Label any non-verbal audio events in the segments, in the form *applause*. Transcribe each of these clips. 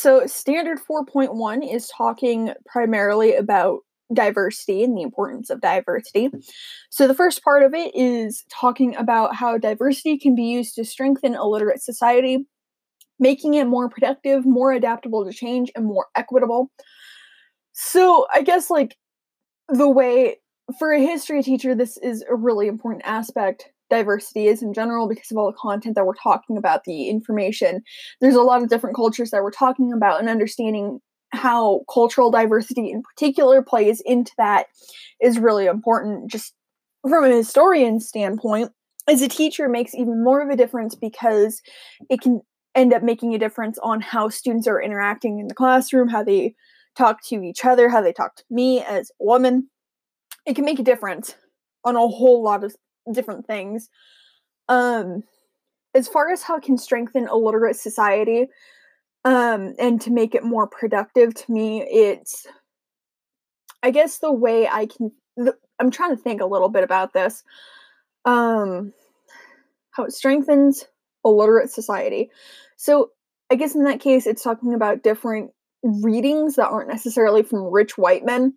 So, standard 4.1 is talking primarily about diversity and the importance of diversity. So, the first part of it is talking about how diversity can be used to strengthen a literate society, making it more productive, more adaptable to change, and more equitable. So, I guess like the way for a history teacher, this is a really important aspect. Diversity is in general because of all the content that we're talking about, the information. There's a lot of different cultures that we're talking about, and understanding how cultural diversity in particular plays into that is really important. Just from a historian standpoint, as a teacher, makes even more of a difference because it can end up making a difference on how students are interacting in the classroom, how they talk to each other, how they talk to me as a woman. It can make a difference on a whole lot of different things. Um, as far as how it can strengthen a literate society, um, and to make it more productive to me, it's I guess the way I can the, I'm trying to think a little bit about this. Um, how it strengthens a literate society. So I guess in that case, it's talking about different readings that aren't necessarily from rich white men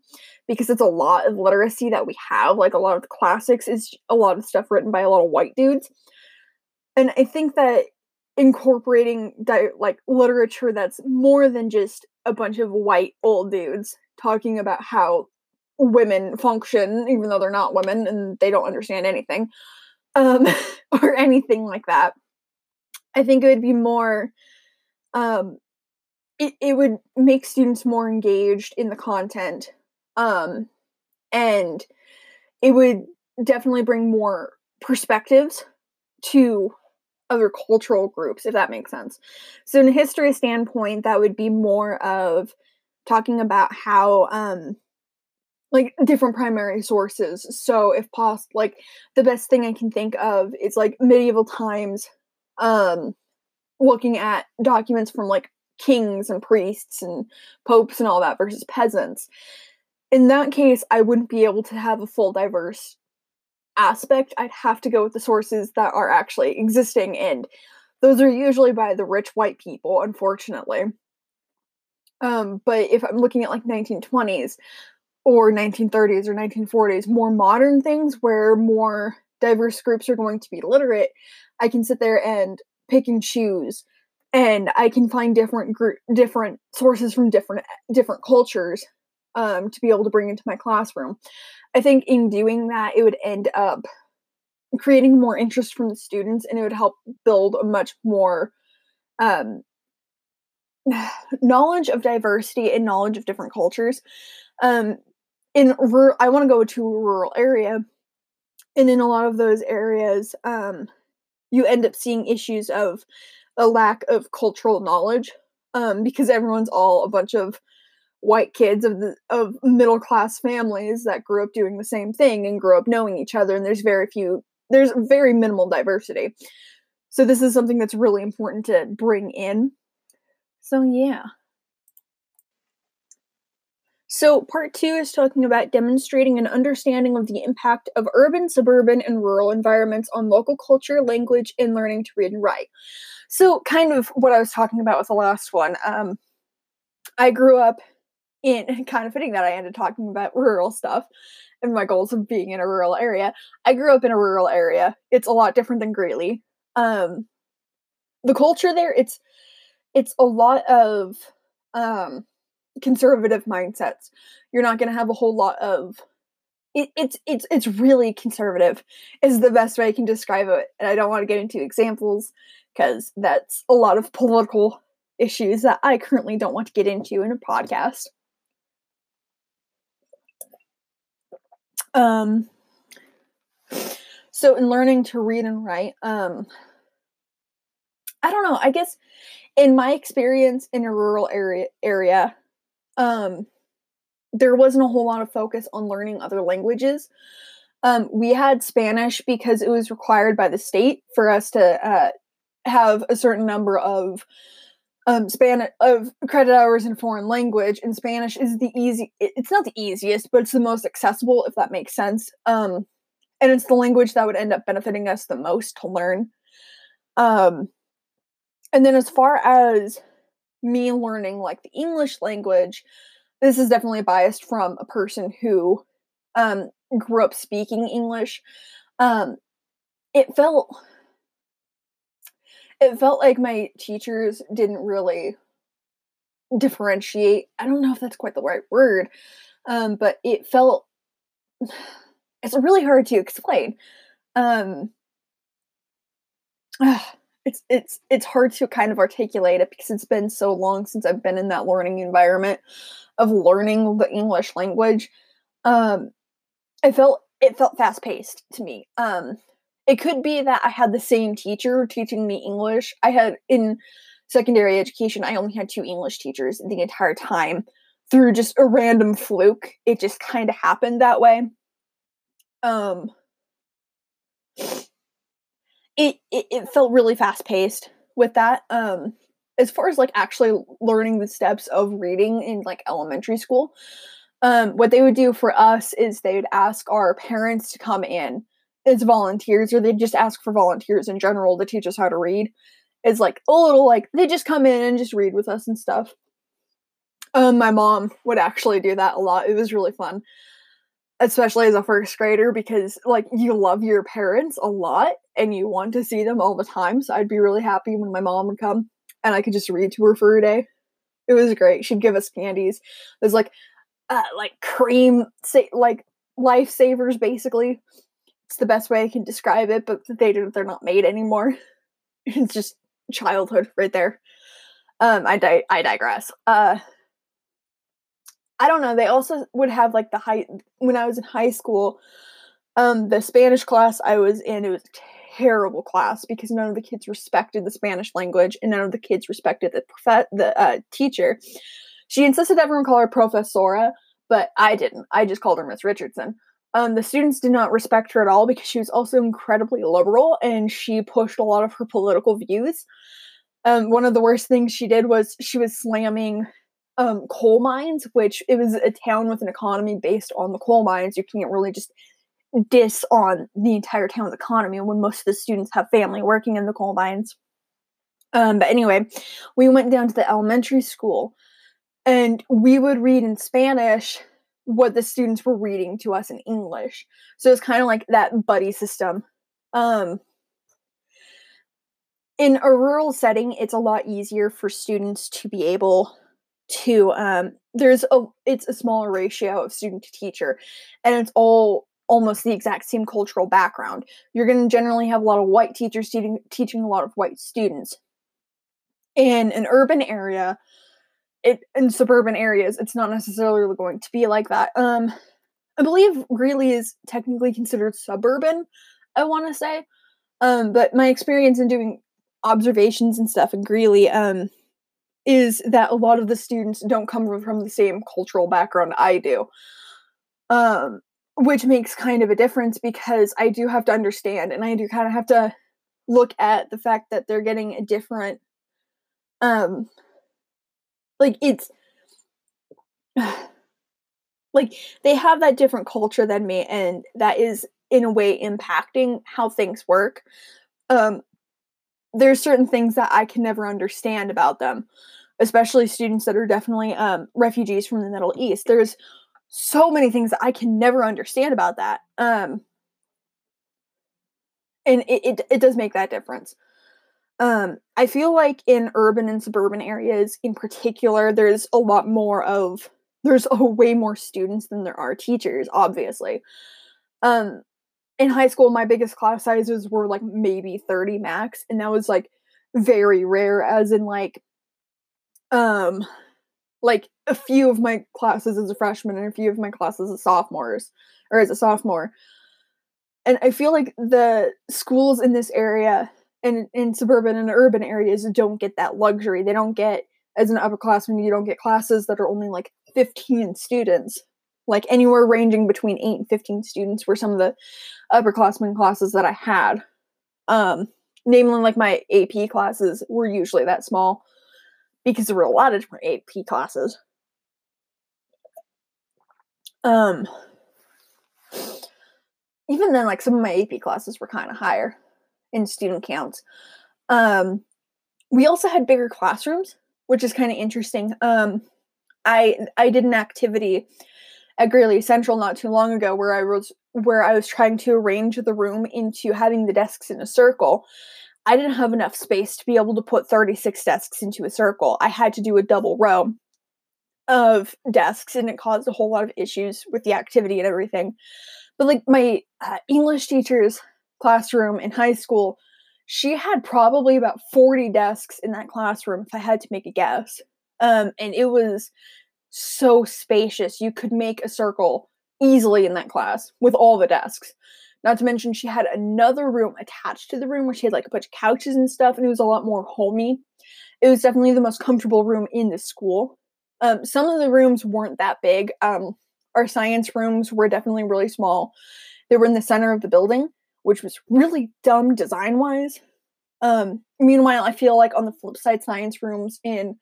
because it's a lot of literacy that we have like a lot of the classics is a lot of stuff written by a lot of white dudes. And i think that incorporating di- like literature that's more than just a bunch of white old dudes talking about how women function even though they're not women and they don't understand anything um *laughs* or anything like that i think it would be more um it, it would make students more engaged in the content um and it would definitely bring more perspectives to other cultural groups if that makes sense. So in a history standpoint that would be more of talking about how um like different primary sources. So if possible like the best thing i can think of is like medieval times um looking at documents from like kings and priests and popes and all that versus peasants. In that case, I wouldn't be able to have a full diverse aspect. I'd have to go with the sources that are actually existing, and those are usually by the rich white people, unfortunately. Um, but if I'm looking at like 1920s or 1930s or 1940s, more modern things where more diverse groups are going to be literate, I can sit there and pick and choose and I can find different group, different sources from different different cultures um, to be able to bring into my classroom. I think in doing that, it would end up creating more interest from the students, and it would help build a much more um, *sighs* knowledge of diversity and knowledge of different cultures. Um, in I want to go to a rural area, and in a lot of those areas, um, you end up seeing issues of a lack of cultural knowledge um, because everyone's all a bunch of white kids of of middle class families that grew up doing the same thing and grew up knowing each other and there's very few there's very minimal diversity. So this is something that's really important to bring in. So yeah. So, part two is talking about demonstrating an understanding of the impact of urban, suburban, and rural environments on local culture, language, and learning to read and write. So, kind of what I was talking about with the last one. Um, I grew up in *laughs* kind of fitting that I ended talking about rural stuff and my goals of being in a rural area. I grew up in a rural area. It's a lot different than Greeley. Um, the culture there, it's it's a lot of um conservative mindsets. You're not going to have a whole lot of it, it's it's it's really conservative is the best way I can describe it. And I don't want to get into examples because that's a lot of political issues that I currently don't want to get into in a podcast. Um so in learning to read and write, um I don't know, I guess in my experience in a rural area area, um, there wasn't a whole lot of focus on learning other languages. Um, we had Spanish because it was required by the state for us to uh, have a certain number of um, Spanish of credit hours in foreign language, and Spanish is the easy. It's not the easiest, but it's the most accessible, if that makes sense. Um, and it's the language that would end up benefiting us the most to learn. Um, and then as far as me learning like the English language, this is definitely biased from a person who um, grew up speaking English. Um, it felt it felt like my teachers didn't really differentiate. I don't know if that's quite the right word, um, but it felt *sighs* it's really hard to explain. Um, *sighs* it's it's it's hard to kind of articulate it because it's been so long since I've been in that learning environment of learning the English language. Um, it felt it felt fast paced to me. Um, it could be that I had the same teacher teaching me English. I had in secondary education, I only had two English teachers the entire time through just a random fluke. It just kind of happened that way. Um, it, it, it felt really fast paced with that. Um, as far as like actually learning the steps of reading in like elementary school, um, what they would do for us is they would ask our parents to come in as volunteers, or they'd just ask for volunteers in general to teach us how to read. It's like a little like they just come in and just read with us and stuff. Um, my mom would actually do that a lot. It was really fun especially as a first grader because like you love your parents a lot and you want to see them all the time so i'd be really happy when my mom would come and i could just read to her for a day it was great she'd give us candies it was like uh, like cream sa- like lifesavers basically it's the best way i can describe it but they don't they're not made anymore *laughs* it's just childhood right there um i di- i digress uh I don't know. They also would have like the high when I was in high school. Um, the Spanish class I was in, it was a terrible class because none of the kids respected the Spanish language and none of the kids respected the prof- the uh, teacher. She insisted everyone call her professora, but I didn't. I just called her Miss Richardson. Um, the students did not respect her at all because she was also incredibly liberal and she pushed a lot of her political views. Um, one of the worst things she did was she was slamming um, coal mines, which it was a town with an economy based on the coal mines. You can't really just diss on the entire town's economy when most of the students have family working in the coal mines. Um, but anyway, we went down to the elementary school and we would read in Spanish what the students were reading to us in English. So it's kind of like that buddy system. Um, in a rural setting, it's a lot easier for students to be able to um, there's a it's a smaller ratio of student to teacher and it's all almost the exact same cultural background you're going to generally have a lot of white teachers teaching teaching a lot of white students in an urban area it in suburban areas it's not necessarily going to be like that um i believe greeley is technically considered suburban i want to say um but my experience in doing observations and stuff in greeley um is that a lot of the students don't come from the same cultural background I do. Um, which makes kind of a difference because I do have to understand and I do kind of have to look at the fact that they're getting a different um like it's *sighs* like they have that different culture than me and that is in a way impacting how things work um there's certain things that I can never understand about them, especially students that are definitely um, refugees from the Middle East. There's so many things that I can never understand about that. Um, and it, it, it does make that difference. Um, I feel like in urban and suburban areas in particular, there's a lot more of there's a way more students than there are teachers, obviously. Um, in high school my biggest class sizes were like maybe 30 max and that was like very rare as in like um like a few of my classes as a freshman and a few of my classes as sophomores or as a sophomore and i feel like the schools in this area and in suburban and urban areas don't get that luxury they don't get as an upperclassman you don't get classes that are only like 15 students like anywhere ranging between 8 and 15 students were some of the upperclassmen classes that I had. Um, namely, like my AP classes were usually that small because there were a lot of different AP classes. Um, even then, like some of my AP classes were kind of higher in student counts. Um, we also had bigger classrooms which is kind of interesting. Um, I I did an activity at Greeley Central not too long ago where I was where I was trying to arrange the room into having the desks in a circle. I didn't have enough space to be able to put 36 desks into a circle. I had to do a double row of desks and it caused a whole lot of issues with the activity and everything. But like my uh, English teacher's classroom in high school, she had probably about 40 desks in that classroom if I had to make a guess. Um, and it was so spacious. You could make a circle easily in that class with all the desks. Not to mention, she had another room attached to the room where she had like a bunch of couches and stuff, and it was a lot more homey. It was definitely the most comfortable room in the school. Um, some of the rooms weren't that big. Um, our science rooms were definitely really small. They were in the center of the building, which was really dumb design wise. Um, meanwhile, I feel like on the flip side, science rooms in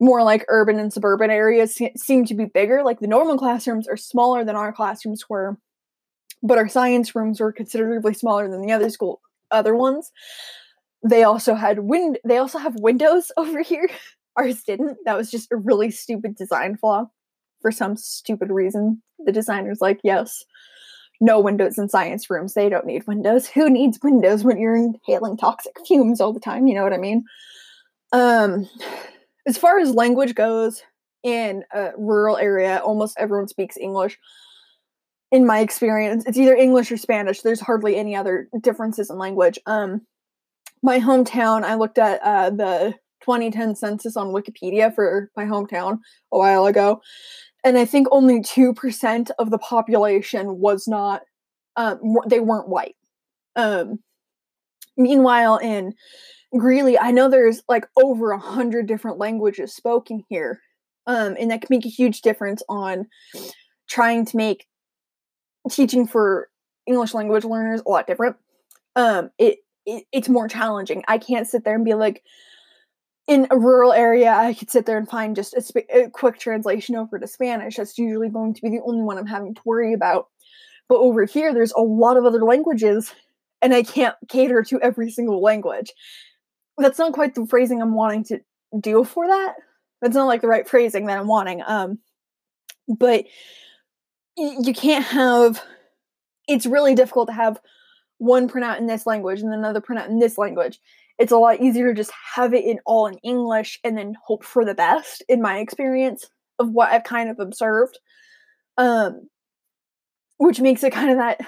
more like urban and suburban areas seem to be bigger. Like the normal classrooms are smaller than our classrooms were, but our science rooms were considerably smaller than the other school other ones. They also had wind. They also have windows *laughs* over here. Ours didn't. That was just a really stupid design flaw. For some stupid reason, the designer's like, yes, no windows in science rooms. They don't need windows. Who needs windows when you're inhaling toxic fumes all the time? You know what I mean? Um, as far as language goes, in a rural area, almost everyone speaks English. In my experience, it's either English or Spanish. There's hardly any other differences in language. Um, my hometown, I looked at uh, the 2010 census on Wikipedia for my hometown a while ago, and I think only 2% of the population was not, um, they weren't white. Um, meanwhile, in Greeley, I know there's like over a hundred different languages spoken here. Um, and that can make a huge difference on trying to make teaching for English language learners a lot different. Um, it, it it's more challenging. I can't sit there and be like, in a rural area, I could sit there and find just a, sp- a, quick translation over to Spanish. That's usually going to be the only one I'm having to worry about. But over here, there's a lot of other languages, and I can't cater to every single language that's not quite the phrasing I'm wanting to do for that. That's not like the right phrasing that I'm wanting. Um, but y- you can't have. It's really difficult to have one printout in this language and another printout in this language. It's a lot easier to just have it in all in English and then hope for the best. In my experience of what I've kind of observed, um, which makes it kind of that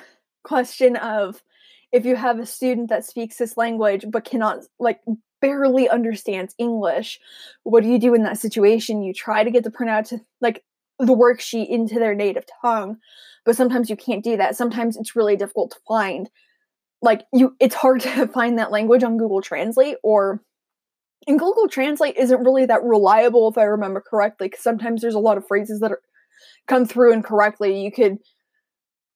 question of if you have a student that speaks this language but cannot like barely understands English, what do you do in that situation? You try to get the printout to like the worksheet into their native tongue, but sometimes you can't do that. Sometimes it's really difficult to find. Like you it's hard to *laughs* find that language on Google Translate or and Google Translate isn't really that reliable if I remember correctly cuz sometimes there's a lot of phrases that are come through incorrectly. You could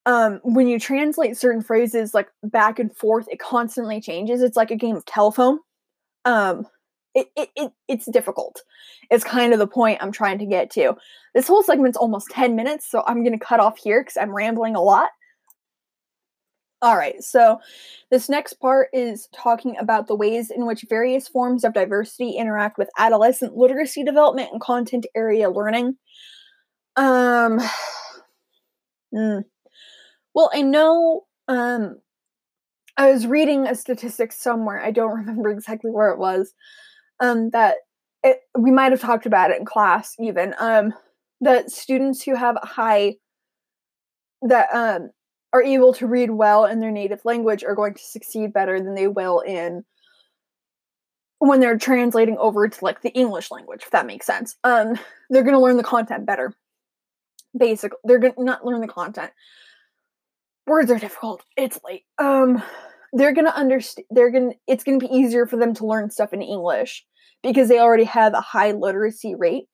um, when you translate certain phrases like back and forth, it constantly changes. It's like a game of telephone. Um, it, it, it it's difficult. It's kind of the point I'm trying to get to. This whole segment's almost 10 minutes, so I'm gonna cut off here because I'm rambling a lot. All right, so this next part is talking about the ways in which various forms of diversity interact with adolescent literacy development and content area learning. Um, *sighs* mm, well, I know um I was reading a statistic somewhere, I don't *laughs* remember exactly where it was, um that it, we might have talked about it in class even um that students who have high that um are able to read well in their native language are going to succeed better than they will in when they're translating over to like the English language, if that makes sense. Um, they're going to learn the content better. Basically, they're going to not learn the content words are difficult. It's late. Um, they're gonna understand. They're gonna. It's gonna be easier for them to learn stuff in English because they already have a high literacy rate.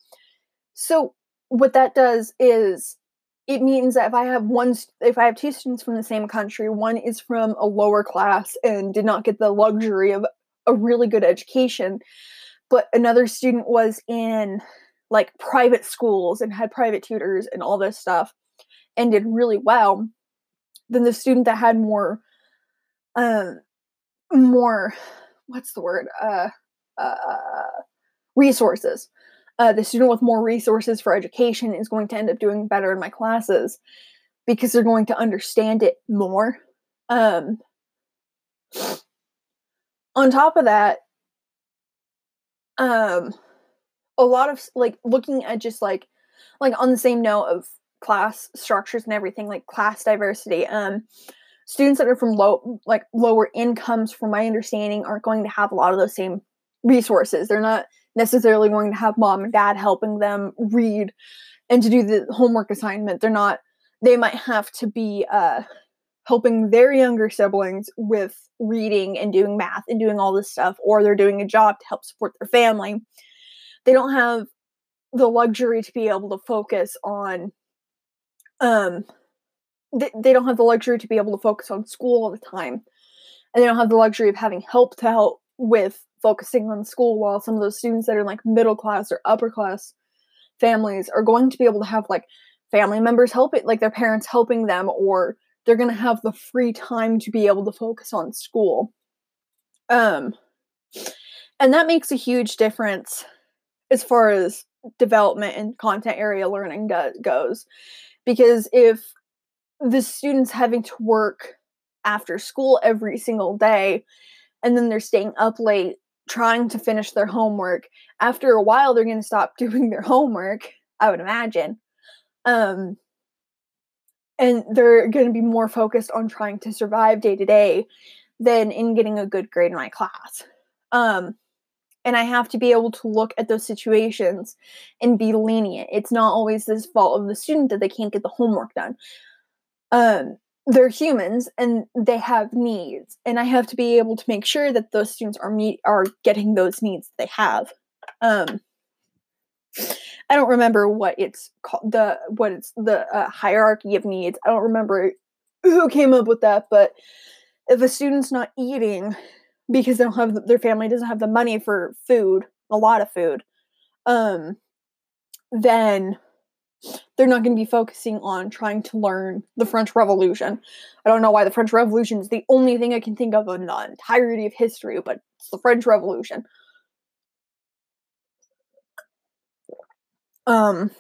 So what that does is it means that if I have one, if I have two students from the same country, one is from a lower class and did not get the luxury of a really good education, but another student was in like private schools and had private tutors and all this stuff and did really well than the student that had more um more what's the word uh uh resources. Uh, the student with more resources for education is going to end up doing better in my classes because they're going to understand it more. Um, on top of that, um, a lot of like looking at just like like on the same note of class structures and everything, like class diversity. Um, students that are from low like lower incomes, from my understanding, aren't going to have a lot of those same resources. They're not necessarily going to have mom and dad helping them read and to do the homework assignment. They're not. They might have to be uh, helping their younger siblings with reading and doing math and doing all this stuff, or they're doing a job to help support their family. They don't have the luxury to be able to focus on um they, they don't have the luxury to be able to focus on school all the time and they don't have the luxury of having help to help with focusing on school while some of those students that are like middle class or upper class families are going to be able to have like family members help it like their parents helping them or they're going to have the free time to be able to focus on school. Um and that makes a huge difference as far as development and content area learning do- goes. Because if the students having to work after school every single day and then they're staying up late trying to finish their homework after a while they're going to stop *laughs* doing their homework i would imagine um and they're going to be more focused on trying to survive day to day than in getting a good grade in my class um and I have to be able to look at those situations and be lenient. It's not always this fault of the student that they can't get the homework done. Um, they're humans and they have needs, and I have to be able to make sure that those students are meet are getting those needs they have. Um, I don't remember what it's called the what it's the uh, hierarchy of needs. I don't remember who came up with that, but if a student's not eating, because they don't have their family doesn't have the money for food, a lot of food, um, then they're not going to be focusing on trying to learn the French Revolution. I don't know why the French Revolution is the only thing I can think of in the entirety of history, but it's the French Revolution. Um,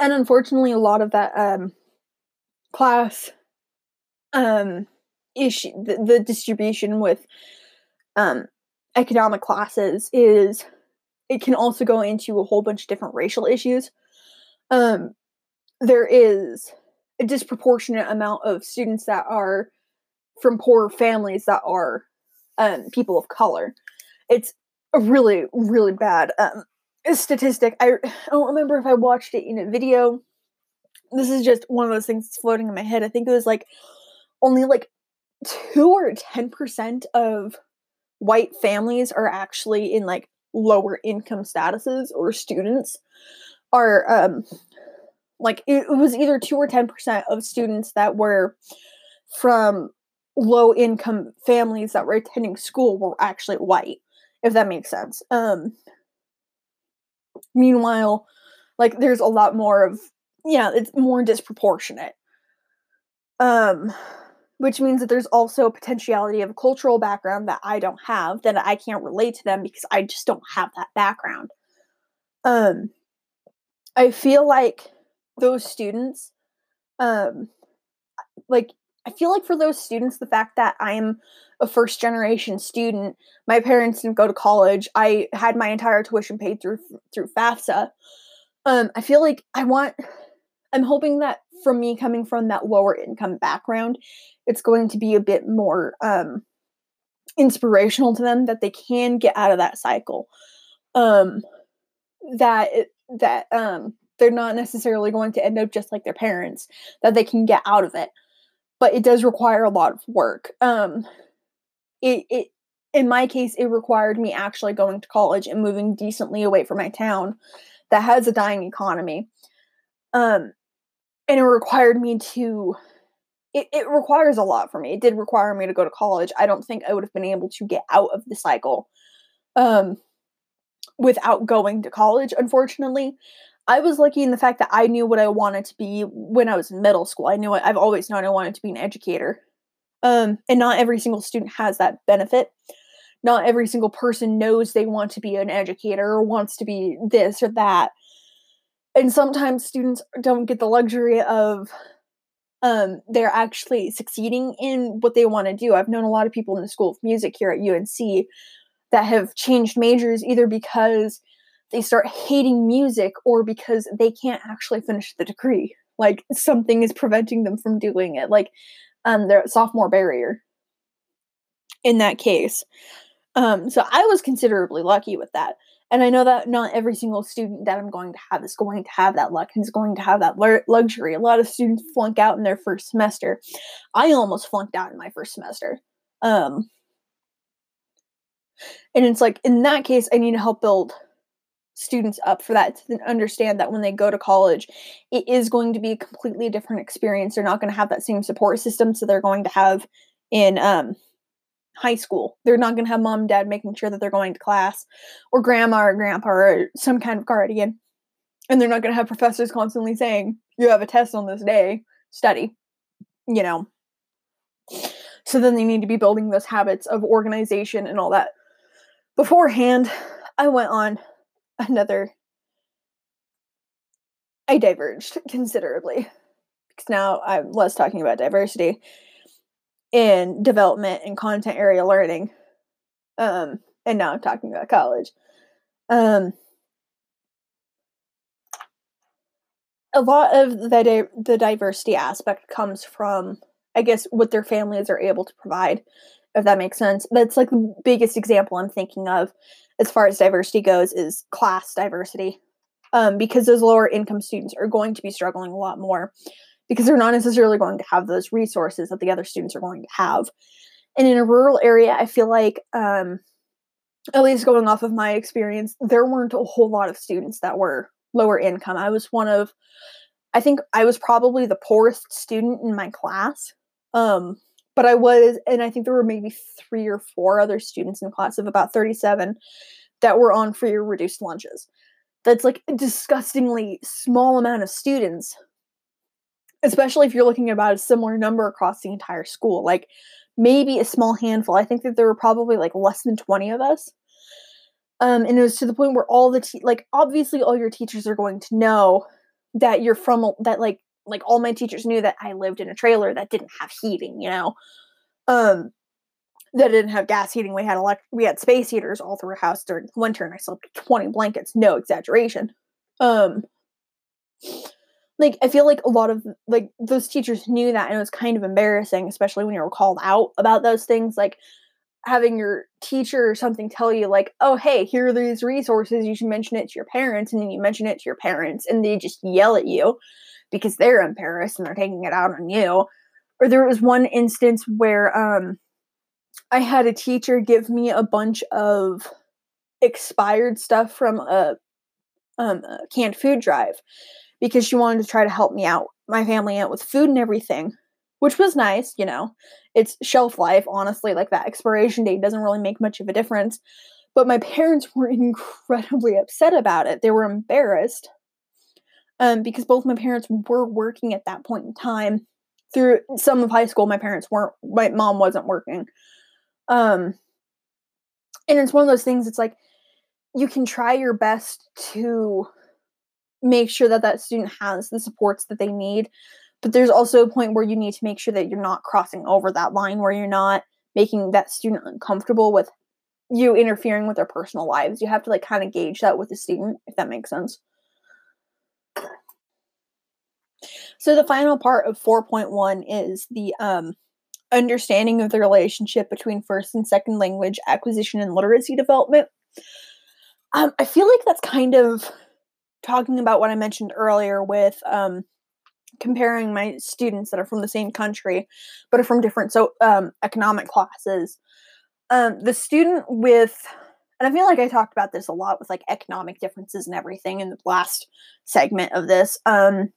and unfortunately, a lot of that um, class um, issue the, the distribution with um, economic classes is it can also go into a whole bunch of different racial issues. Um, there is a disproportionate amount of students that are from poor families that are um, people of color. It's a really, really bad um, statistic. I, I don't remember if I watched it in a video. This is just one of those things that's floating in my head. I think it was like only like two or 10% of white families are actually in like lower income statuses or students are um like it, was either 2 or 10% of students that were from low income families that were attending school were actually white if that makes sense um meanwhile like there's a lot more of yeah it's more disproportionate um which means that there's also a potentiality of a cultural background that I don't have that I can't relate to them because I just don't have that background. Um I feel like those students um like I feel like for those students the fact that I'm a first generation student, my parents didn't go to college. I had my entire tuition paid through through FAFSA. Um I feel like I want I'm hoping that from me coming from that lower income background, it's going to be a bit more um, inspirational to them that they can get out of that cycle. Um, that that um, they're not necessarily going to end up just like their parents. That they can get out of it, but it does require a lot of work. Um, it it in my case, it required me actually going to college and moving decently away from my town that has a dying economy. Um, and it required me to it, it requires a lot for me. It did require me to go to college. I don't think I would have been able to get out of the cycle um, without going to college, unfortunately. I was lucky in the fact that I knew what I wanted to be when I was in middle school. I knew I've always known I wanted to be an educator. Um, and not every single student has that benefit. not every single person knows they want to be an educator or wants to be this or that and sometimes students don't get the luxury of um, they're actually succeeding in what they want to do. I've known a lot of people in the School of Music here at UNC that have changed majors either because they start hating music or because they can't actually finish the degree. Like something is preventing them from doing it. Like um, their sophomore barrier in that case. Um, so I was considerably lucky with that. And I know that not every single student that I'm going to have is going to have that luck and is going to have that l- luxury. A lot of students flunk out in their first semester. I almost flunked out in my first semester. Um, and it's like, in that case, I need to help build students up for that to understand that when they go to college, it is going to be a completely different experience. They're not going to have that same support system, so they're going to have in um, high school. They're not going to have mom and dad making sure that they're going to class, or grandma or grandpa or some kind of guardian. And they're not going to have professors constantly saying, You have a test on this day, study. You know. So then they need to be building those habits of organization and all that. Beforehand, I went on another. I diverged considerably because now I'm less talking about diversity in development and content area learning. Um, and now I'm talking about college. Um, a lot of the the diversity aspect comes from, I guess, what their families are able to provide. If that makes sense, that's like the biggest example I'm thinking of as far as diversity goes is class diversity, um, because those lower income students are going to be struggling a lot more because they're not necessarily going to have those resources that the other students are going to have. And in a rural area, I feel like, um, at least going off of my experience, there weren't a whole lot of students that were lower income. I was one of, I think I was probably the poorest student in my class. Um, but I was, and I think there were maybe three or four other students in the class of about 37 that were on free or reduced lunches. That's like a disgustingly small amount of students especially if you're looking about a similar number across the entire school like maybe a small handful i think that there were probably like less than 20 of us um, and it was to the point where all the te- like obviously all your teachers are going to know that you're from that like like all my teachers knew that i lived in a trailer that didn't have heating you know? Um that didn't have gas heating. We had elect- we had space heaters all through our house during winter and i slept 20 blankets no exaggeration. Um like I feel like a lot of like those teachers knew that and it was kind of embarrassing, especially when you were called out about those things. Like having your teacher or something tell you like, oh hey, here are these resources, you should mention it to your parents, and then you mention it to your parents and they just yell at you because they're embarrassed and they're taking it out on you. Or there was one instance where um I had a teacher give me a bunch of expired stuff from a um a canned food drive because she wanted to try to help me out, my family out with food and everything, which was nice, you know. It's shelf life, honestly, like that expiration date doesn't really make much of a difference. But my parents were *laughs* incredibly upset about it. They were embarrassed um, because both my parents were working at that point in time. Through some of high school, my parents weren't, my mom wasn't working. Um, and it's one of those things, it's like you can try your best to make sure that that student has the supports that they need but there's also a point where you need to make sure that you're not crossing over that line where you're not making that student uncomfortable with you interfering with their personal lives you have to like kind of gauge that with the student if that makes sense so the final part of 4.1 is the um, understanding of the relationship between first and second language acquisition and literacy development um, i feel like that's kind of talking about what I mentioned earlier with um, comparing my students that are from the same country but are from different so um, economic classes. Um, the student with and I feel like I talked about this a lot with like economic differences and everything in the last segment of this. Um,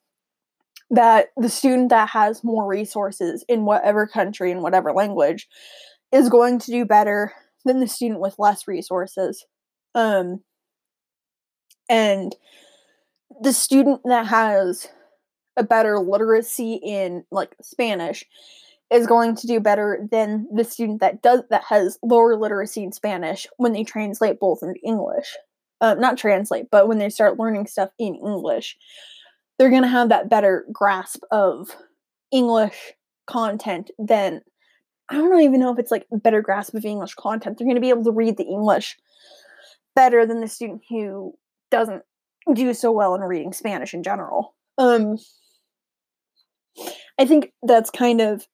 that the student that has more resources in whatever country and whatever language is going to do better than the student with less resources. Um, and the student that has a better literacy in like Spanish is going to do better than the student that does that has lower literacy in Spanish when they translate both into English. Uh, not translate, but when they start learning stuff in English, they're going to have that better grasp of English content than I don't even know if it's like better grasp of English content. They're going to be able to read the English better than the student who doesn't do so well in reading Spanish in general. Um, I think that's kind of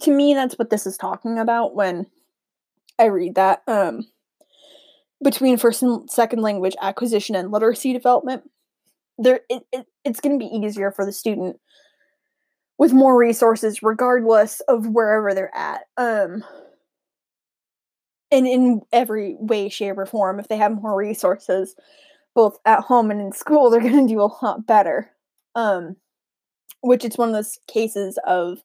to me that's what this is talking about when I read that um between first and second language acquisition and literacy development there it, it it's going to be easier for the student with more resources regardless of wherever they're at um and in every way shape or form if they have more resources both at home and in school they're going to do a lot better um which it's one of those cases of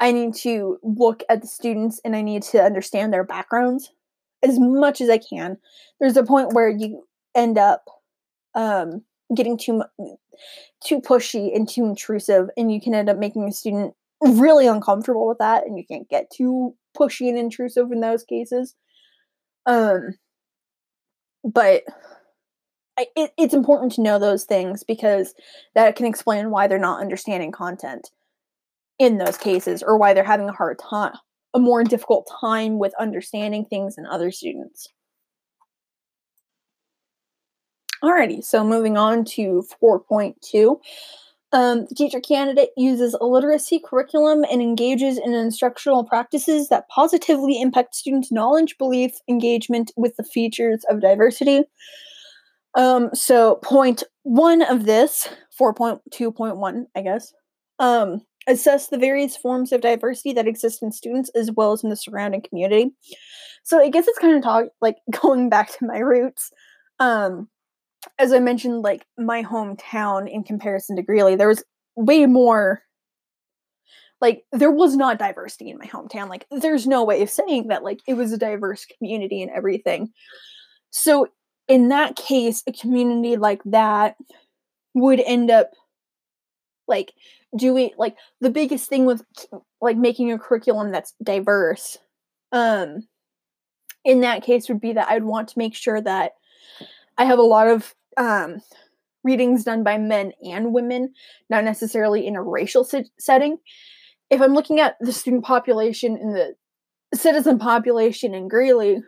I need to look at the students and I need to understand their backgrounds as much as I can. There's a point where you end up um, getting too too pushy and too intrusive, and you can end up making a student really uncomfortable with that, and you can't get too pushy and intrusive in those cases. Um, but I, it, it's important to know those things because that can explain why they're not understanding content in those cases or why they're having a hard time a more difficult time with understanding things than other students. Alrighty, so moving on to 4.2. Um, the teacher candidate uses a literacy curriculum and engages in instructional practices that positively impact students' knowledge, belief, engagement with the features of diversity. Um, so, point one of this, 4.2.1, I guess, um, assess the various forms of diversity that exist in students as well as in the surrounding community. So I guess it's kind of talk like *laughs* going back to my roots. Um, as I mentioned, like my hometown in comparison to Greeley, there was way more. Like there was not diversity in my hometown. Like there's no way of saying that. Like it was a diverse community and everything. So in that case, a community like that would end up like doing like the biggest thing with like making a curriculum that's diverse um in that case would be that I'd want to make sure that I have a lot of um readings done by men and women, not necessarily in a racial setting. If I'm looking at the student population and the citizen population in Greeley,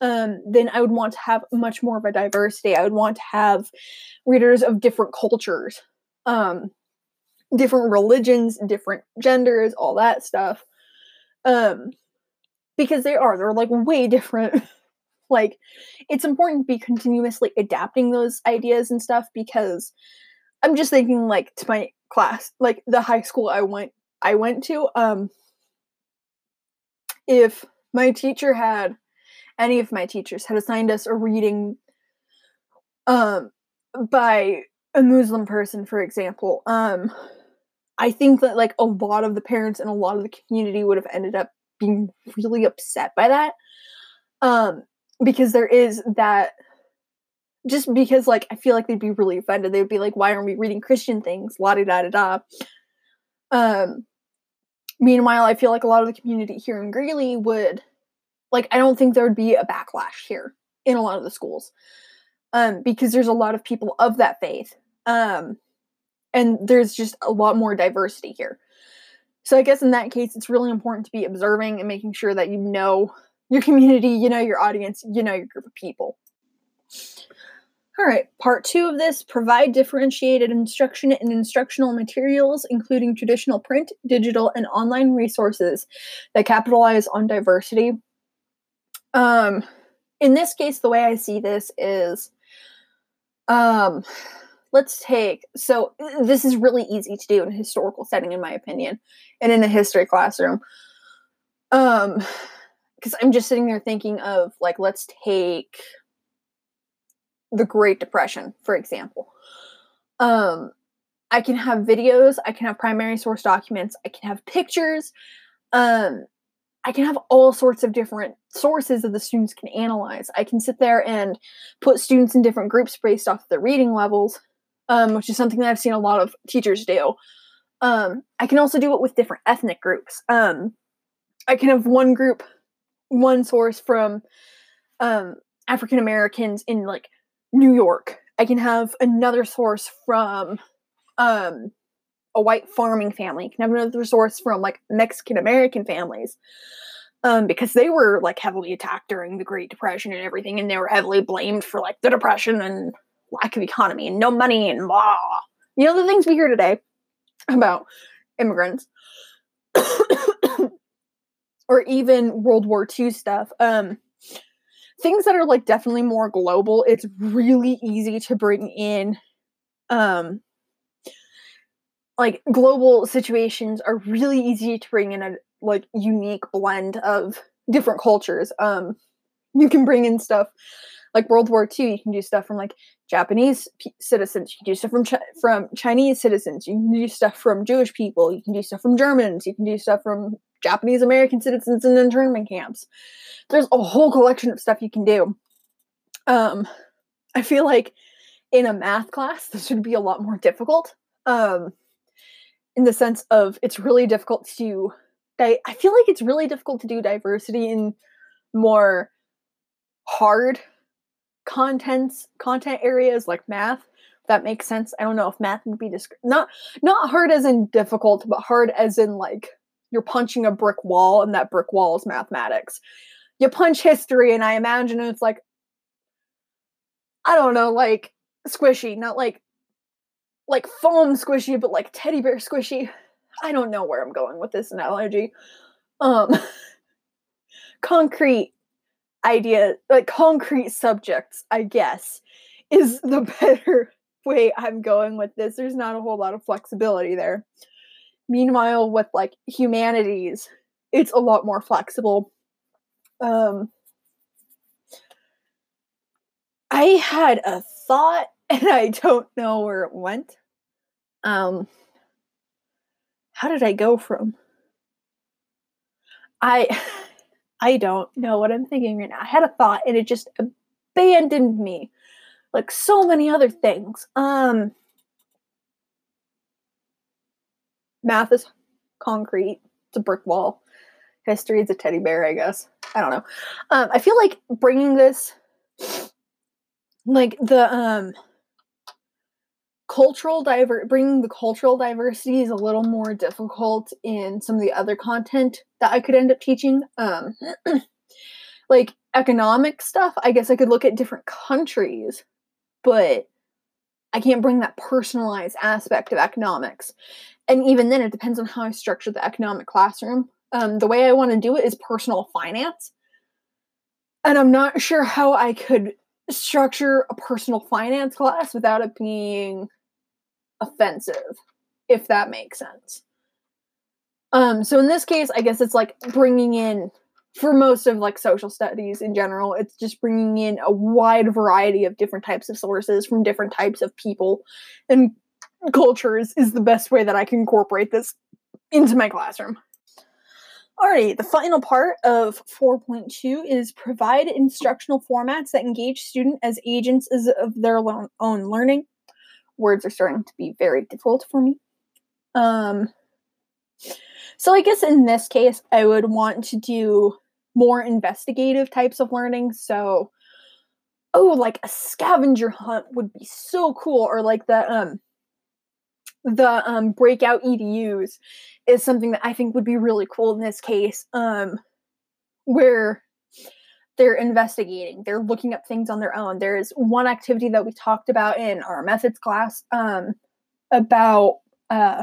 um, then I would want to have much more of a diversity. I would want to have readers of different cultures. Um, different religions, different genders, all that stuff. Um because they are they're like way different. *laughs* like it's important to be continuously adapting those ideas and stuff because I'm just thinking like to my class, like the high school I went I went to um if my teacher had any of my teachers had assigned us a reading um by a Muslim person, for example, um, I think that like a lot of the parents and a lot of the community would have ended up being really upset by that. Um, because there is that just because like I feel like they'd be really offended. They'd be like, why aren't we reading Christian things? La da da da da. Um meanwhile, I feel like a lot of the community here in Greeley would like I don't think there would be a backlash here in a lot of the schools. Um, because there's a lot of people of that faith. Um, and there's just a lot more diversity here. So I guess in that case, it's really important to be observing and making sure that you know your community, you know your audience, you know your group of people. All right, part two of this provide differentiated instruction and instructional materials, including traditional print, digital, and online resources that capitalize on diversity. Um, in this case, the way I see this is um, let's take so this is really easy to do in a historical setting in my opinion and in a history classroom um because i'm just sitting there thinking of like let's take the great depression for example um i can have videos i can have primary source documents i can have pictures um I can have all sorts of different sources that the students can analyze. I can sit there and put students in different groups based off their reading levels um, which is something that I've seen a lot of teachers do. Um, I can also do it with different ethnic groups. Um, I can have one group, one source from um, African Americans in like New York. I can have another source from um, a white farming family. You can have another source from like Mexican American families. Um, because they were like heavily attacked during the Great Depression and everything, and they were heavily blamed for like the depression and lack of economy and no money and blah. You know the things we hear today about immigrants. Or even World War II stuff. Um things that are like definitely more global, it's really easy to bring in um like global situations are really easy to bring in a like unique blend of different cultures. Um, you can bring in stuff like World War II. You can do stuff from like Japanese p- citizens. You can do stuff from from Chinese citizens. You can do stuff from Jewish people. You can do stuff from Germans. You can do stuff from Japanese American citizens in internment camps. There's a whole collection of stuff you can do. Um, I feel like in a math class this would be a lot more difficult. Um, in the sense of it's really difficult to di- I feel like it's really difficult to do diversity in more hard contents content areas like math that makes sense i don't know if math would be disc- not not hard as in difficult but hard as in like you're punching a brick wall and that brick wall is mathematics you punch history and i imagine it's like i don't know like squishy not like like foam squishy, but like teddy bear squishy. I don't know where I'm going with this analogy. Um, *laughs* concrete idea, like concrete subjects, I guess, is the *laughs* better way I'm going with this. There's not a whole lot of flexibility there. Meanwhile, with like humanities, it's a lot more flexible. Um, I had a thought *laughs* and I don't know where it went. Um, how did I go from? I *laughs* I don't know what I'm thinking right now. I had a thought and it just abandoned me, like so many other things. Um, math is concrete. It's a brick wall. History is a teddy bear, I guess. I don't know. Um, I feel like bringing this, like the um cultural diver bringing the cultural diversity is a little more difficult in some of the other content that I could end up teaching. Um, *clears throat* like economic stuff, I guess I could look at different countries, but I can't bring that personalized aspect of economics. And even then, it depends on how I structure the economic classroom. Um, the way I want to do it is personal finance. And I'm not sure how I could structure a personal finance class without it being offensive, if that makes sense. Um, so in this case, I guess it's like bringing in, for most of like social studies in general, it's just bringing in a wide variety of different types of sources from different types of people and cultures is the best way that I can incorporate this into my classroom. Alrighty, the final part of 4.2 is provide instructional formats that engage student as agents of their own learning words are starting to be very difficult for me. Um, so I guess in this case, I would want to do more investigative types of learning. So, oh, like a scavenger hunt would be so cool, or like the um the um breakout EDUs is something that I think would be really cool in this case. Um, where they're investigating they're looking up things on their own there's one activity that we talked about in our methods class um, about uh,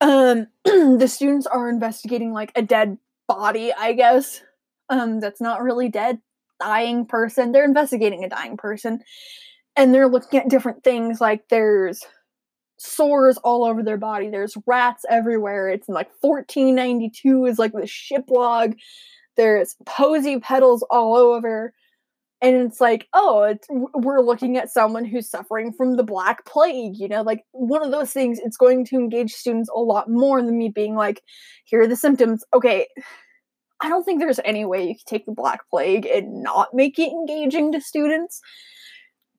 um, *clears throat* the students are investigating like a dead body i guess um, that's not really dead dying person they're investigating a dying person and they're looking at different things like there's sores all over their body there's rats everywhere it's like 1492 is like the ship log there's posy petals all over. And it's like, oh, it's, we're looking at someone who's suffering from the Black Plague, you know, like one of those things. It's going to engage students a lot more than me being like, here are the symptoms. Okay, I don't think there's any way you could take the Black Plague and not make it engaging to students.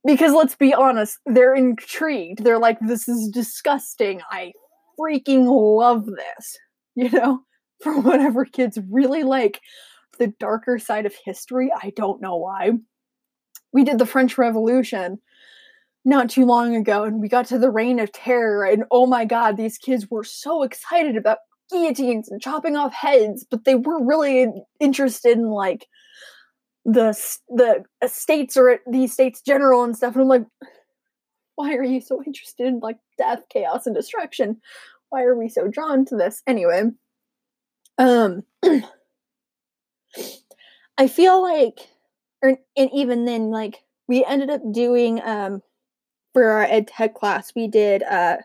Because let's be honest, they're intrigued. They're like, this is disgusting. I freaking love this. *laughs* You know, for whatever kids really like the darker side of history. I don't know why. We did the French Revolution not too long ago and we got to the reign of terror and oh my god these kids were so excited about guillotines and chopping off heads but they weren't really interested in like the the estates or the states general and stuff and i'm like why are you so interested in like death chaos and destruction? Why are we so drawn to this? Anyway um *clears throat* i feel like or and even then like we ended up doing um for our ed tech class we did uh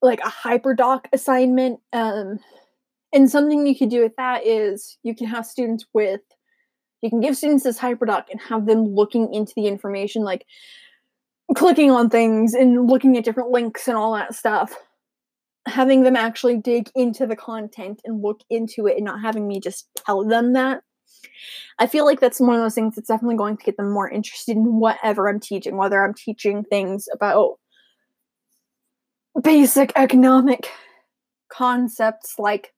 like a hyperdoc assignment um and something you could do with that is you can have students with you can give students this hyperdoc and have them looking into the information like clicking on things and looking at different links and all that stuff. Having them actually dig into the content and look into it and not having me just tell them that. I feel like that's one of those things that's definitely going to get them more interested in whatever I'm teaching, whether I'm teaching things about basic economic concepts like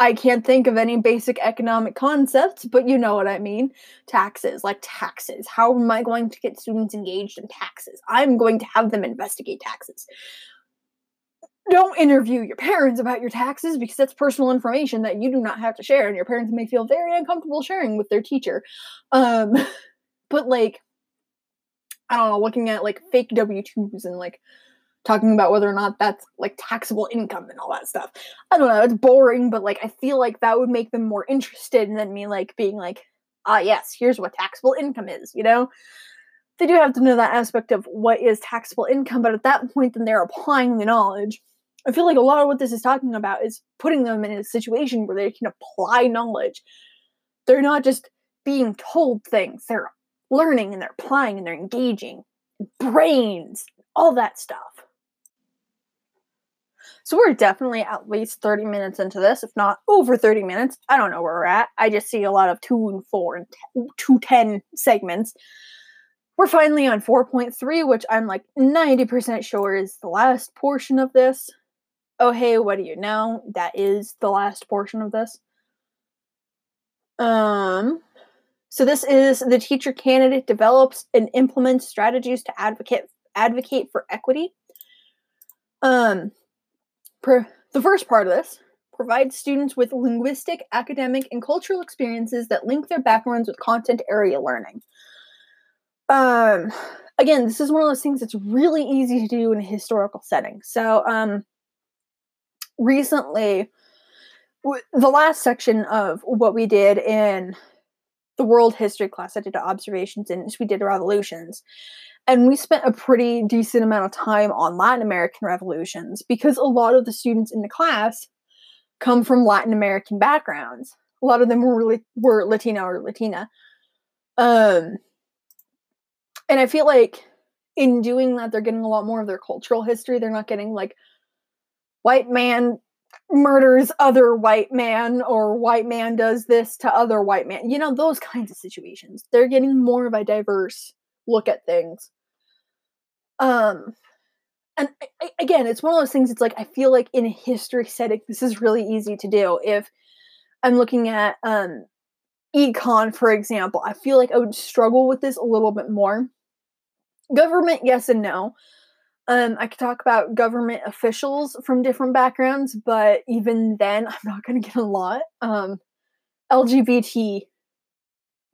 I can't think of any basic economic concepts, but you know what I mean. Taxes, like taxes. How am I going to get students engaged in taxes? I'm going to have them investigate taxes don't interview your parents about your taxes because that's personal information that you do not have to share and your parents may feel very uncomfortable sharing with their teacher um *laughs* but like i don't know looking at like fake w2s and like talking about whether or not that's like taxable income and all that stuff i don't know it's boring but like i feel like that would make them more interested than me like being like ah yes here's what taxable income is you know they do have to know that aspect of what is taxable income but at that point then they're applying the knowledge I feel like a lot of what this is talking about is putting them in a situation where they can apply knowledge. They're not just being told things, they're learning and they're applying and they're engaging. Brains, all that stuff. So we're definitely at least 30 minutes into this, if not over 30 minutes. I don't know where we're at. I just see a lot of 2 and 4 and 210 segments. We're finally on 4.3, which I'm like 90% sure is the last portion of this oh hey what do you know that is the last portion of this um so this is the teacher candidate develops and implements strategies to advocate advocate for equity um the first part of this provides students with linguistic academic and cultural experiences that link their backgrounds with content area learning. Um again this is one of those things that's really easy to do in a historical setting. So um recently the last section of what we did in the world history class i did observations in we did revolutions and we spent a pretty decent amount of time on latin american revolutions because a lot of the students in the class come from latin american backgrounds a lot of them were really were latino or latina um and i feel like in doing that they're getting a lot more of their cultural history they're not getting like white man murders other white man or white man does this to other white man. You know, those kinds of situations. They're getting more of a diverse look at things. Um and again, it's one of those things it's like I feel like in a history setting this is really easy to do. If I'm looking at um econ for example, I feel like I would struggle with this a little bit more. Government yes and no um, I could talk about government officials from different backgrounds, but even then, I'm not going to get a lot. Um, LGBT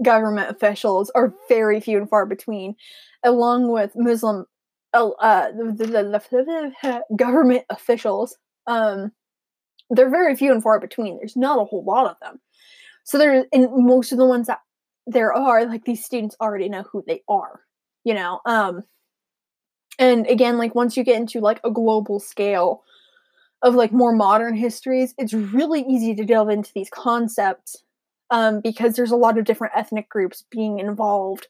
government officials are very few and far between, along with Muslim uh, the, the, the, government officials. Um, they're very few and far between. There's not a whole lot of them. So there, and most of the ones that there are, like these students already know who they are. You know, um, and again like once you get into like a global scale of like more modern histories it's really easy to delve into these concepts um, because there's a lot of different ethnic groups being involved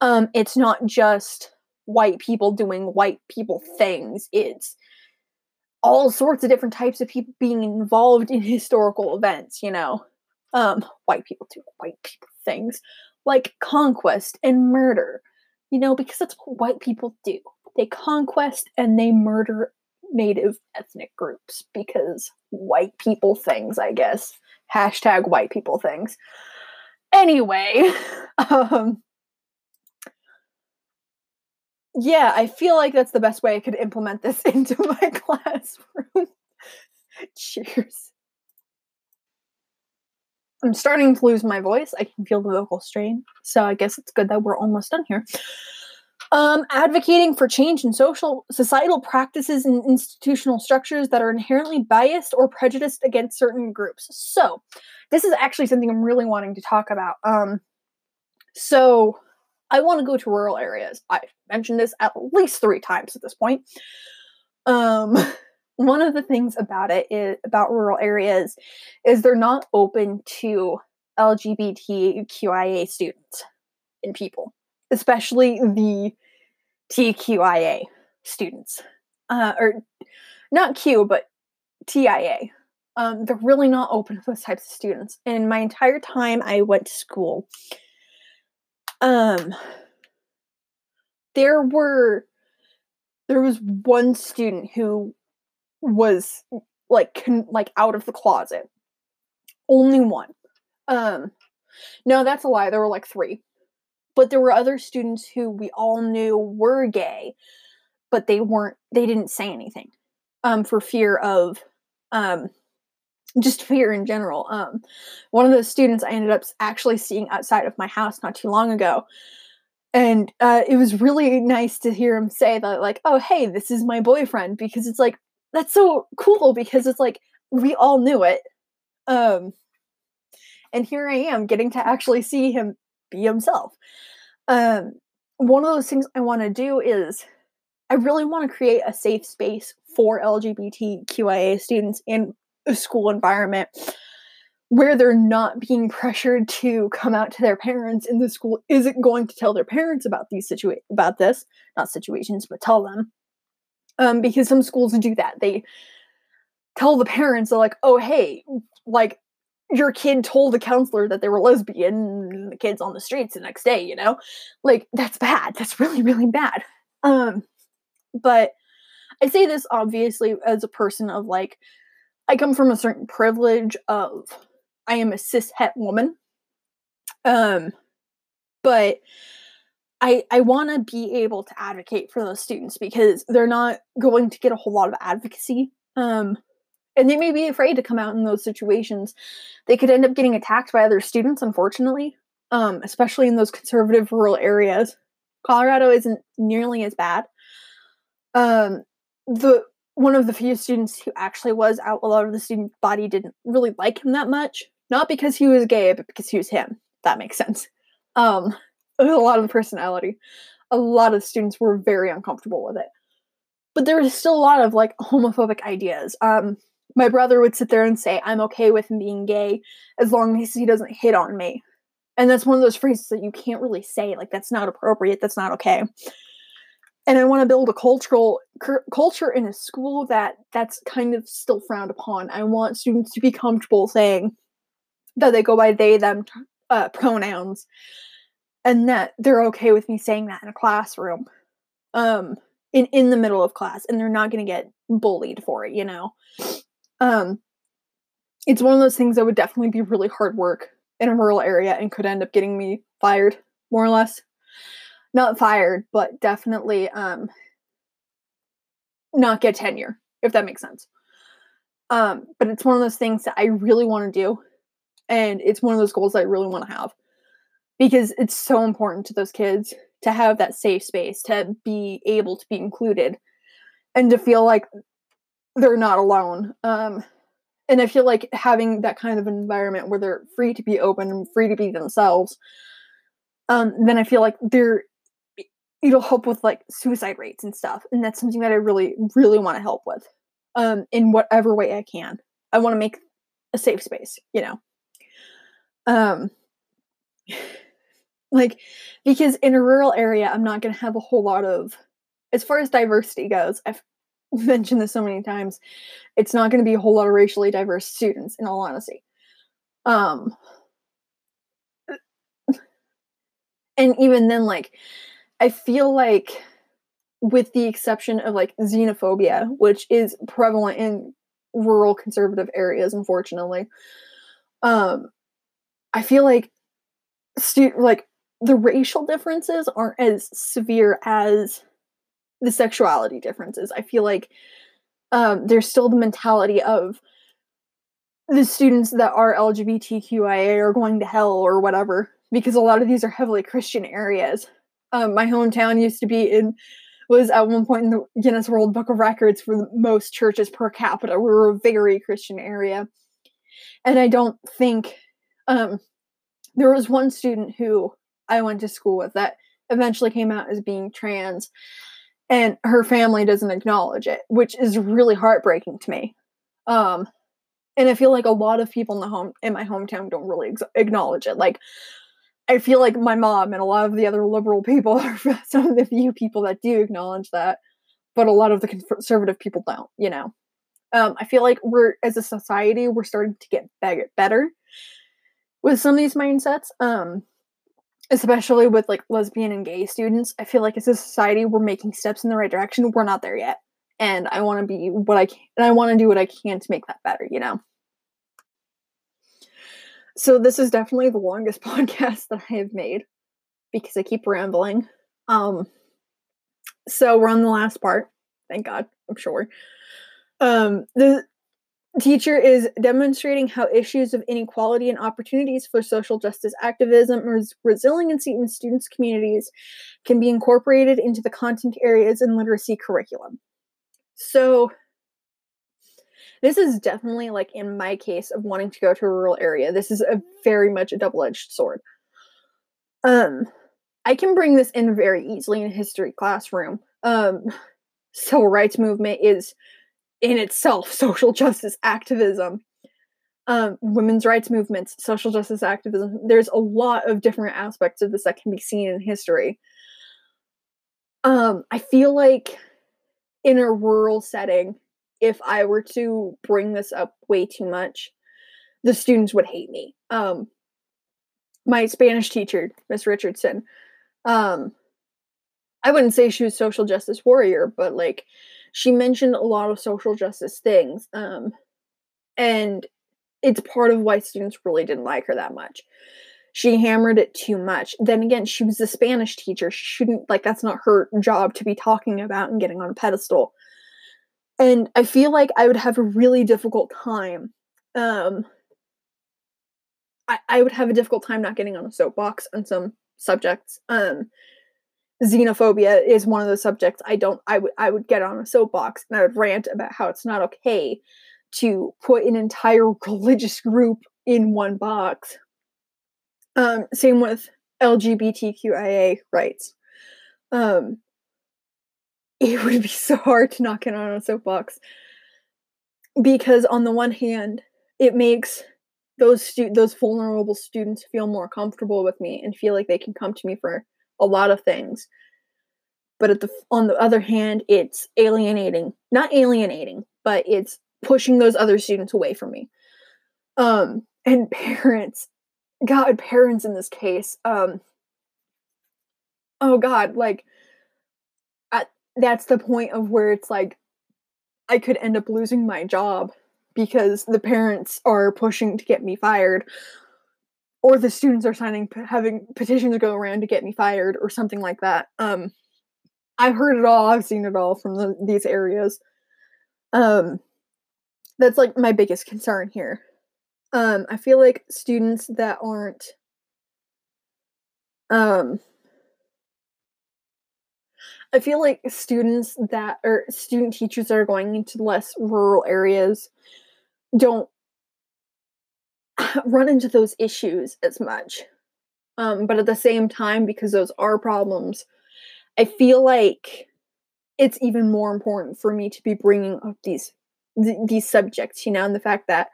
um, it's not just white people doing white people things it's all sorts of different types of people being involved in *laughs* historical events you know um, white people do white people things like conquest and murder, you know, because that's what white people do. They conquest and they murder native ethnic groups because white people things, I guess. Hashtag white people things. Anyway, *laughs* um, yeah, I feel like that's the best way I could implement this *laughs* into my *laughs* classroom. Cheers. I'm starting to lose my voice. I can feel the vocal strain. So I guess it's good that we're almost done here. Um, advocating for change in social, societal practices and institutional structures that are inherently biased or prejudiced against certain groups. So, this is actually something I'm really wanting to talk about. Um, so, I want to go to rural areas. I've mentioned this at least three times at this point. Um, *laughs* one of the things about it is about rural areas is they're not open to LGBTQIA students and people, especially the TQIA students, uh, or not Q, but TIA. Um, they're really not open to those types of students. And my entire time I went to school, um, there were there was one student who was like con- like out of the closet. Only one. Um no, that's a lie. There were like 3. But there were other students who we all knew were gay, but they weren't they didn't say anything. Um for fear of um just fear in general. Um one of those students I ended up actually seeing outside of my house not too long ago and uh, it was really nice to hear him say that like oh hey this is my boyfriend because it's like that's so cool because it's like we all knew it. Um and here I am getting to actually see him be himself. Um one of those things I want to do is I really want to create a safe space for LGBTQIA students in a school environment where they're not being pressured to come out to their parents and the school isn't going to tell their parents about these situa- about this not situations but tell them um, because some schools do that. They tell the parents, they're like, oh, hey, like your kid told the counselor that they were lesbian, the kid's on the streets the next day, you know? Like, that's bad. That's really, really bad. Um, but I say this obviously as a person of like, I come from a certain privilege of I am a cis het woman. Um, but I I want to be able to advocate for those students because they're not going to get a whole lot of advocacy. Um, and they may be afraid to come out in those situations. They could end up getting attacked by other students, unfortunately, um, especially in those conservative rural areas. Colorado isn't nearly as bad. Um, the one of the few students who actually was out, a lot of the student body didn't really like him that much. Not because he was gay, but because he was him. That makes sense. Um, *laughs* a lot of personality. A lot of students were very uncomfortable with it. But there was still a lot of like homophobic ideas. Um, my brother would sit there and say, I'm okay with him being gay as long as he doesn't hit on me. And that's one of those phrases that you can't really say. Like, that's not appropriate. That's not okay. And I want to build a cultural culture in a school that that's kind of still frowned upon. I want students to be comfortable saying that they go by they, them uh, pronouns and that they're okay with me saying that in a classroom um in in the middle of class and they're not going to get bullied for it you know um it's one of those things that would definitely be really hard work in a rural area and could end up getting me fired more or less. Not fired but definitely um not get tenure if that makes sense. Um but it's one of those things that i really want to do and it's one of those goals that i really want to have because it's so important to those kids to have that safe space to be able to be included and to feel like they're not alone um and i feel like having that kind of environment where they're free to be open and free to be themselves um then i feel like they're it'll help with like suicide rates and stuff and that's something that i really really want to help with um in whatever way i can. I want to make a safe space you know? Um *sighs* like because in a rural area i'm not going to have a whole lot of as far as diversity goes i've *laughs* mentioned this so many times it's not going to be a whole lot of racially diverse students in all honesty. Um *laughs* and even then like i feel like with the exception of like xenophobia which is prevalent in rural conservative areas unfortunately um i feel like stu- like the racial differences aren't as severe as the sexuality differences i feel like um there's still the mentality of the students that are lgbtqia are going to hell or whatever because a lot of these are heavily christian areas um, my hometown used to be in was at one point in the Guinness World Book of Records for the most churches per capita. We were a very Christian area. And I don't think um, there was one student who I went to school with that eventually came out as being trans, and her family doesn't acknowledge it, which is really heartbreaking to me. Um, and I feel like a lot of people in the home in my hometown don't really ex- acknowledge it. Like I feel like my mom and a lot of the other liberal people *laughs* are some of the few people that do acknowledge that, but a lot of the conservative people don't, you know. Um, I feel like we're, as a society, we're starting to get better with some of these mindsets, um, especially with like lesbian and gay students. I feel like as a society, we're making steps in the right direction. We're not there yet. And I want to be what I can, and I want to do what I can to make that better, you know. So this is definitely the longest *laughs* podcast that I have made because I keep rambling. Um so we're on the last part. Thank God, I'm sure. Um the teacher is demonstrating how issues of inequality and opportunities for social justice activism and res- resiliency in students' communities can be incorporated into the content areas in literacy curriculum. So this is definitely like in my case of wanting to go to a rural area this is a very much a double-edged sword um i can bring this in very easily in a history classroom um civil rights movement is in itself *laughs* social justice activism um, women's rights movements, social justice activism. There's a lot of different aspects of this that can be seen in history. Um, I feel like in a rural setting, if I were to bring this up way too much, the students would hate me. Um, my Spanish teacher, Miss Richardson, um, I wouldn't say she was social justice warrior, but like she mentioned a lot of social justice things. Um, and it's part of why students really didn't like her that much. She hammered it too much. Then again, she was a Spanish teacher. She shouldn't like that's not her job to be talking about and getting on a pedestal and I feel like I would have a really difficult time. Um, I, I would have a difficult time not getting on a soapbox on some subjects. Um, xenophobia is one of those subjects I don't. I would I would get on a soapbox and I would rant about how it's not okay to put an entire *laughs* religious group in one box. Um, same with LGBTQIA rights. Um, it *laughs* would be so hard to not get on a soapbox because on the one hand it makes those stu- those vulnerable students feel more comfortable with me and feel like they can come to me for a lot of things. But the on the other hand it's alienating not alienating but it's pushing those other students away from me. Um and *laughs* parents god parents in this case um oh god like that's the point of where it's like I could end up losing my job because the parents are pushing to get me fired or the students are signing having petitions go around to get me fired or something like that um i've heard it all i've seen it all from the, these areas. Um that's like my biggest concern here. Um i feel like students that aren't um I feel like students that are student teachers that are going into less rural areas don't *laughs* run into those issues as much. Um, but at the same time, because those are problems, I feel like it's even more important for me to be bringing up these th- these subjects, you know, and the fact that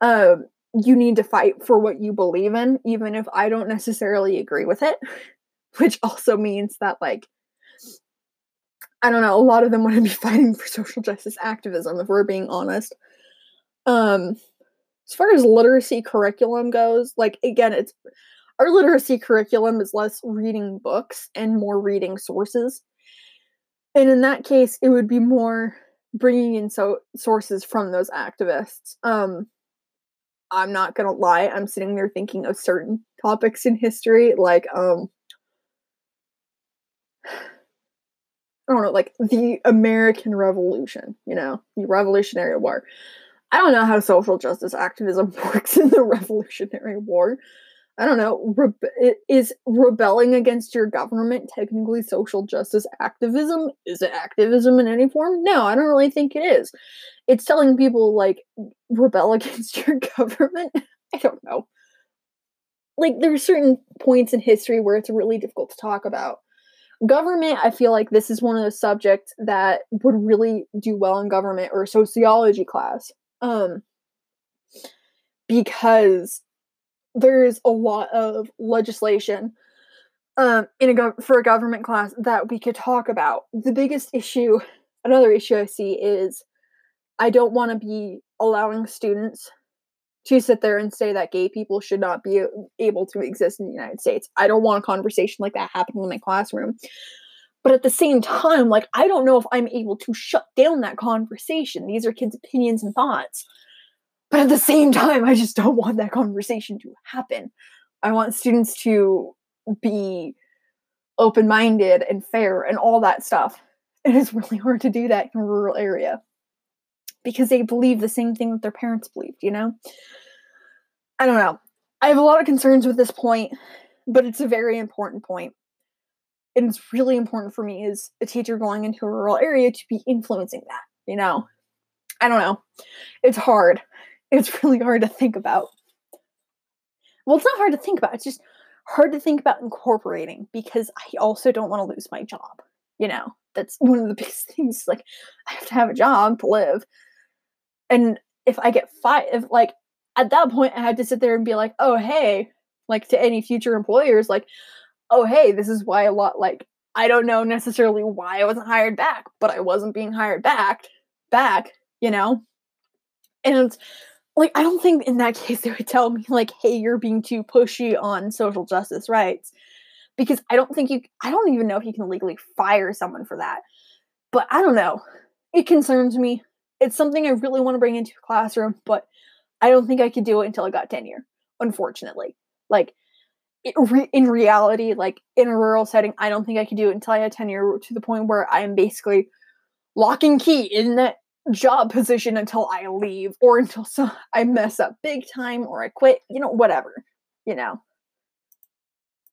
um, you need to fight for what you believe in, even if I don't necessarily agree with it. *laughs* Which also means that like I don't know, a lot of them want to be *laughs* fighting for social justice activism, if we're being honest. Um, as far as literacy curriculum goes, like again, it's our literacy curriculum is less reading books and more reading sources. And in that case, it would be more bringing in so sources from those activists. Um, I'm not gonna lie, I'm sitting there thinking of certain topics in history, like um, I don't know, like the American Revolution, you know, the Revolutionary War. I don't know how social justice activism *laughs* works in the Revolutionary War. I don't know, re- is rebelling against your government technically social justice activism? Is it activism in any form? No, I don't really think it is. It's telling people, like, rebel *laughs* against your government. I don't know. Like, there's certain points in history where it's really difficult to talk about. Government, I feel like this is one of the subjects that would really do well in government or sociology class. Um, because there's a lot of legislation um, in a go- for a government class that we could talk about. The biggest issue, another issue I see is I don't want to be allowing students to sit there and say that gay people should not be able to exist in the United States. I don't want a conversation like that happening in my classroom. But at the same time, like, I don't know if I'm able to shut down that conversation. These are kids' opinions and thoughts. But at the same time, I just don't want that conversation to happen. I want students to be open minded and fair and all that stuff. It is really hard to do that in a rural area because they believe the same thing that their parents believed, you know? I don't know. I have a lot of concerns with this point, but it's a very important point. And it's really important for me as a teacher going into a rural area to be influencing that, you know? I don't know. It's hard it's *laughs* really hard to think about. Well, it's not hard to think about. It's just hard to think about incorporating because I also don't want to lose my job. You know, that's one of the *laughs* biggest things. Like, I have to have a job to live. And if I get fired, if like at that point I had to sit there and be like, oh, hey, like to any future employers, like, oh, hey, this is why a lot, like, I don't know necessarily why I wasn't hired back, but I wasn't being hired back, back, you know? And like I don't think in that *laughs* case they would tell me like, "Hey, you're being too pushy on social justice rights," because I don't think you. I don't even know if you can legally fire someone for that. But I don't know. It concerns me. It's something I really want to bring into a classroom, but I don't think I could do it until I got tenure. Unfortunately, like in reality, like in a rural setting, I don't think I could do it until I had tenure to the point where I am basically lock and key in that job position until I leave or until *laughs* so I mess up big time or I quit, you know, whatever, you know.